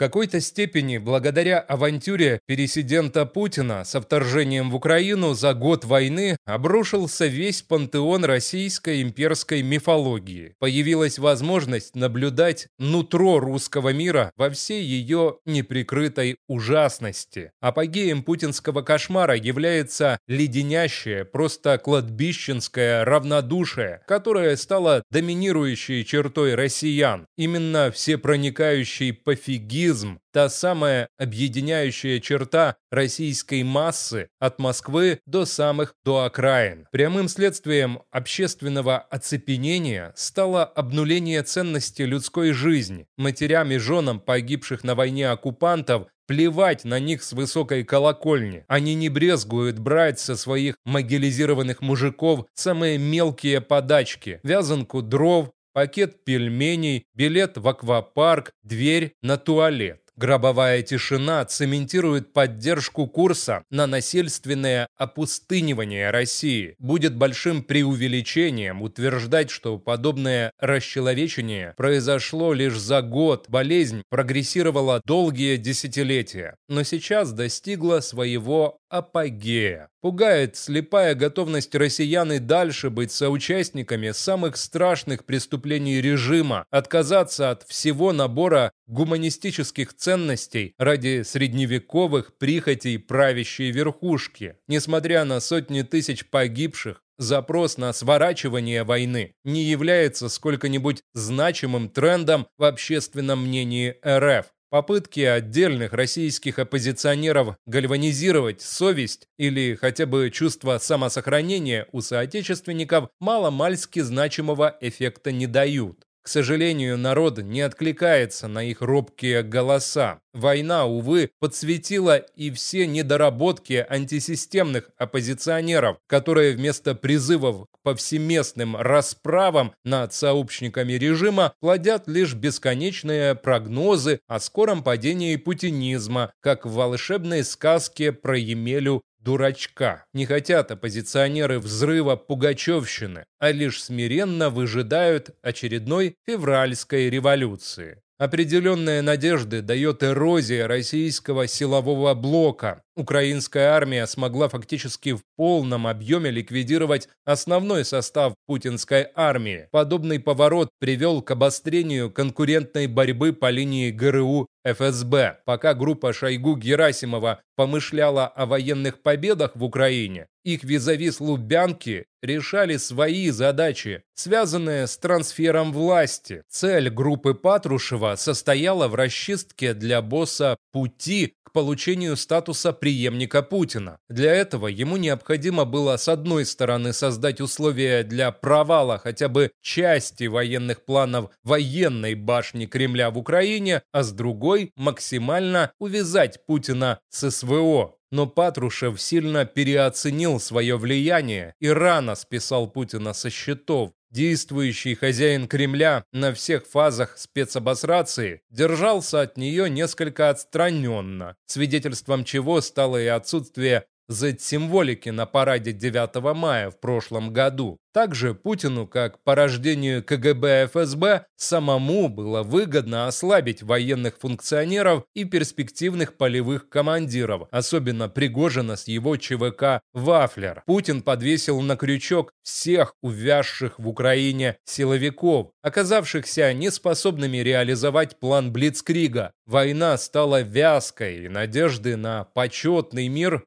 какой-то степени, благодаря авантюре пересидента Путина со вторжением в Украину за год войны обрушился весь пантеон российской имперской мифологии. Появилась возможность наблюдать нутро русского мира во всей ее неприкрытой ужасности. Апогеем путинского кошмара является леденящее, просто кладбищенское равнодушие, которое стало доминирующей чертой россиян. Именно всепроникающий пофигизм патриотизм, та самая объединяющая черта российской массы от Москвы до самых до окраин. Прямым следствием общественного оцепенения стало обнуление ценности людской жизни. Матерям и женам погибших на войне оккупантов Плевать на них с высокой колокольни. Они не брезгуют брать со своих могилизированных мужиков самые мелкие подачки. Вязанку дров, пакет пельменей, билет в аквапарк, дверь на туалет. Гробовая тишина цементирует поддержку курса на насильственное опустынивание России. Будет большим преувеличением утверждать, что подобное расчеловечение произошло лишь за год. Болезнь прогрессировала долгие десятилетия, но сейчас достигла своего апогея. Пугает слепая готовность россиян и дальше быть соучастниками самых страшных преступлений режима, отказаться от всего набора гуманистических ценностей ради средневековых прихотей правящей верхушки. Несмотря на сотни тысяч погибших, запрос на сворачивание войны не является сколько-нибудь значимым трендом в общественном мнении РФ. Попытки отдельных российских оппозиционеров гальванизировать совесть или хотя бы чувство самосохранения у соотечественников мало-мальски значимого эффекта не дают. Сожалению, народ не откликается на их робкие голоса. Война, увы, подсветила и все недоработки антисистемных оппозиционеров, которые вместо призывов к повсеместным расправам над сообщниками режима плодят лишь бесконечные прогнозы о скором падении путинизма, как в волшебной сказке про Емелю дурачка. Не хотят оппозиционеры взрыва Пугачевщины, а лишь смиренно выжидают очередной февральской революции. Определенные надежды дает эрозия российского силового блока. Украинская армия смогла фактически в полном объеме ликвидировать основной состав путинской армии. Подобный поворот привел к обострению конкурентной борьбы по линии ГРУ ФСБ. Пока группа Шойгу-Герасимова помышляла о военных победах в Украине, их визави с Лубянки решали свои задачи, связанные с трансфером власти. Цель группы Патрушева состояла в расчистке для босса пути к получению статуса преемника Путина. Для этого ему необходимо было с одной стороны создать условия для провала хотя бы части военных планов военной башни Кремля в Украине, а с другой максимально увязать Путина с СВО. Но Патрушев сильно переоценил свое влияние и рано списал Путина со счетов. Действующий хозяин Кремля на всех фазах спецобосрации держался от нее несколько отстраненно, свидетельством чего стало и отсутствие Z-символики на параде 9 мая в прошлом году. Также Путину, как по рождению КГБ ФСБ, самому было выгодно ослабить военных функционеров и перспективных полевых командиров, особенно Пригожина с его ЧВК «Вафлер». Путин подвесил на крючок всех увязших в Украине силовиков, оказавшихся неспособными реализовать план Блицкрига. Война стала вязкой, и надежды на почетный мир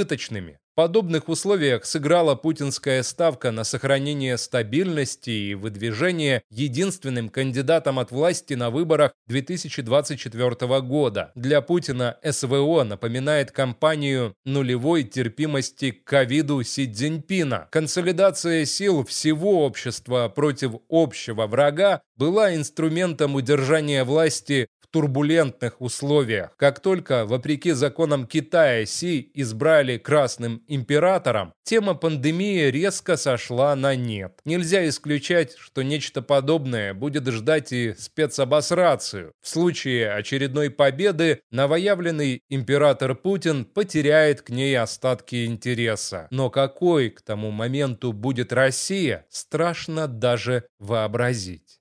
несбыточными подобных условиях сыграла путинская ставка на сохранение стабильности и выдвижение единственным кандидатом от власти на выборах 2024 года. Для Путина СВО напоминает кампанию нулевой терпимости к ковиду Си Цзиньпина. Консолидация сил всего общества против общего врага была инструментом удержания власти турбулентных условиях. Как только, вопреки законам Китая, Си избрали красным императором, тема пандемии резко сошла на нет. Нельзя исключать, что нечто подобное будет ждать и спецобосрацию. В случае очередной победы новоявленный император Путин потеряет к ней остатки интереса. Но какой к тому моменту будет Россия, страшно даже вообразить.